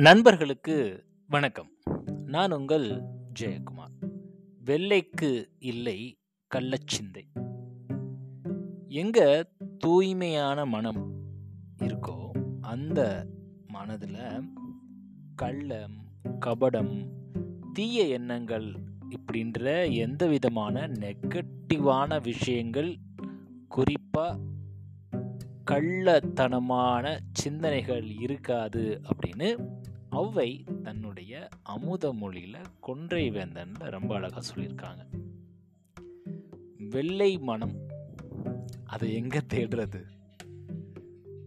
நண்பர்களுக்கு வணக்கம். நான் உங்கள் ஜெயக்குமார். வெள்ளைக்கு இல்லை கள்ளச்சிந்தை எங்க தூய்மையான மனம் இருக்கோ அந்த மனதில் கள்ளம் கபடம் தீய எண்ணங்கள் இப்படின்ற எந்த விதமான நெகட்டிவான விஷயங்கள் குறிப்பாக கள்ளத்தனமான சிந்தனைகள் இருக்காது அப்படின்னு ஔவை தன்னுடைய அமுத மொழியில் கொன்றை வேந்தன்ல ரொம்ப அழகாக சொல்லியிருக்காங்க. வெள்ளை மனம் அதை எங்கே தேடுறது?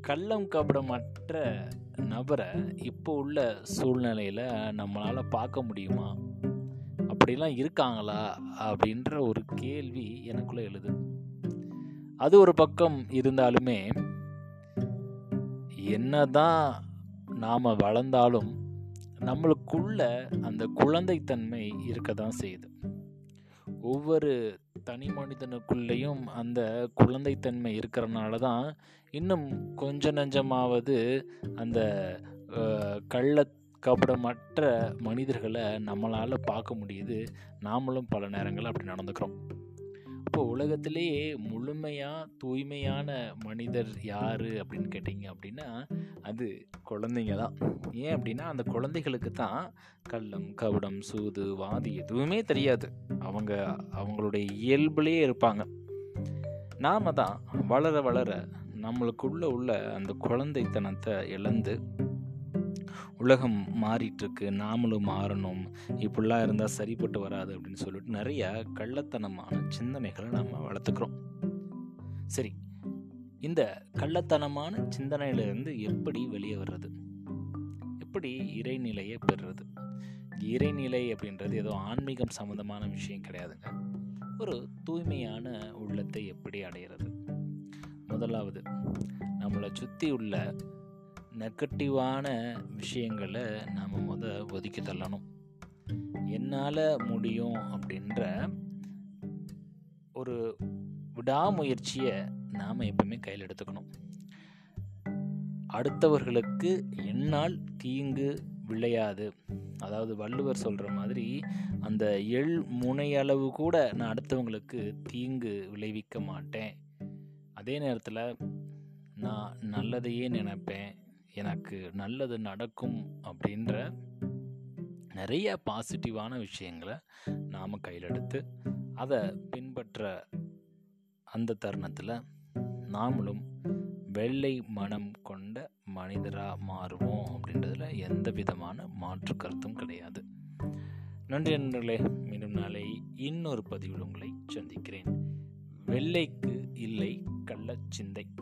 கள்ளம் கபடமற்ற நபரை இப்போ உள்ள சூழ்நிலையில் நம்மளால் பார்க்க முடியுமா? அப்படிலாம் இருக்காங்களா? அப்படின்ற ஒரு கேள்வி எனக்குள்ளே எழுது. அது ஒரு பக்கம் இருந்தாலுமே என்னதான் நாம் வளர்ந்தாலும் நம்மளுக்குள்ள அந்த குழந்தைத்தன்மை இருக்க தான் செய்யுது. ஒவ்வொரு தனி மனிதனுக்குள்ளேயும் அந்த குழந்தைத்தன்மை இருக்கிறனால தான் இன்னும் கொஞ்ச நஞ்சமாவது அந்த கள்ள கபடமற்ற மனிதர்களை நம்மளால் பார்க்க முடியுது. நாமளும் பல நேரங்கள் அப்படி நடந்துக்கிறோம். இப்போ உலகத்திலேயே முழுமையாக தூய்மையான மனிதர் யார் அப்படின்னு கேட்டிங்க அப்படின்னா அது குழந்தைங்க தான். ஏன் அப்படின்னா அந்த குழந்தைகளுக்கு தான் கள்ளம் கபடம் சூது வாதி எதுவுமே தெரியாது. அவங்க அவங்களுடைய இயல்புலேயே இருப்பாங்க. நாம தான் வளர வளர நம்மளுக்குள்ளே உள்ள அந்த குழந்தைத்தனத்தை இழந்து உலகம் மாறிட்டுருக்கு நாமளும் மாறணும். இப்படிலாம் இருந்தால் சரிப்பட்டு வராது அப்படின்னு சொல்லிட்டு நிறைய கள்ளத்தனமான சிந்தனைகளை நம்ம வளர்த்துக்கிறோம். சரி இந்த கள்ளத்தனமான சிந்தனையிலிருந்து எப்படி வெளியே வர்றது? எப்படி இறைநிலையை பெறுறது? இறைநிலை அப்படின்றது ஏதோ ஆன்மீகம் சம்மந்தமான விஷயம் கிடையாதுங்க. ஒரு தூய்மையான உள்ளத்தை எப்படி அடையிறது? முதலாவது நம்மளை சுற்றி உள்ள நெகட்டிவான விஷயங்களை நாம் முத ஒதுக்கி தள்ளணும். என்னால் முடியும் அப்படின்ற ஒரு விடாமுயற்சியை நாம் எப்பவுமே கையில் எடுத்துக்கணும். அடுத்தவர்களுக்கு என்னால் தீங்கு விளையாது. அதாவது வள்ளுவர் சொல்கிற மாதிரி அந்த எள் முனையளவு கூட நான் அடுத்தவங்களுக்கு தீங்கு விளைவிக்க மாட்டேன். அதே நேரத்தில் நான் நல்லதையே நினைப்பேன். எனக்கு நல்லது நடக்கும் அப்படின்ற நிறைய பாசிட்டிவான விஷயங்களை நாம் கையில் எடுத்து அதை பின்பற்ற அந்த தருணத்தில் நாமளும் வெள்ளை மனம் கொண்ட மனிதராக மாறுவோம் அப்படின்றதுல எந்த விதமான மாற்று கருத்தும் கிடையாது. நன்றி நண்பர்களே மீண்டும் நாளை இன்னொரு பதிவில் உங்களை சந்திக்கிறேன். வெள்ளைக்கு இல்லை கள்ளச்சிந்தை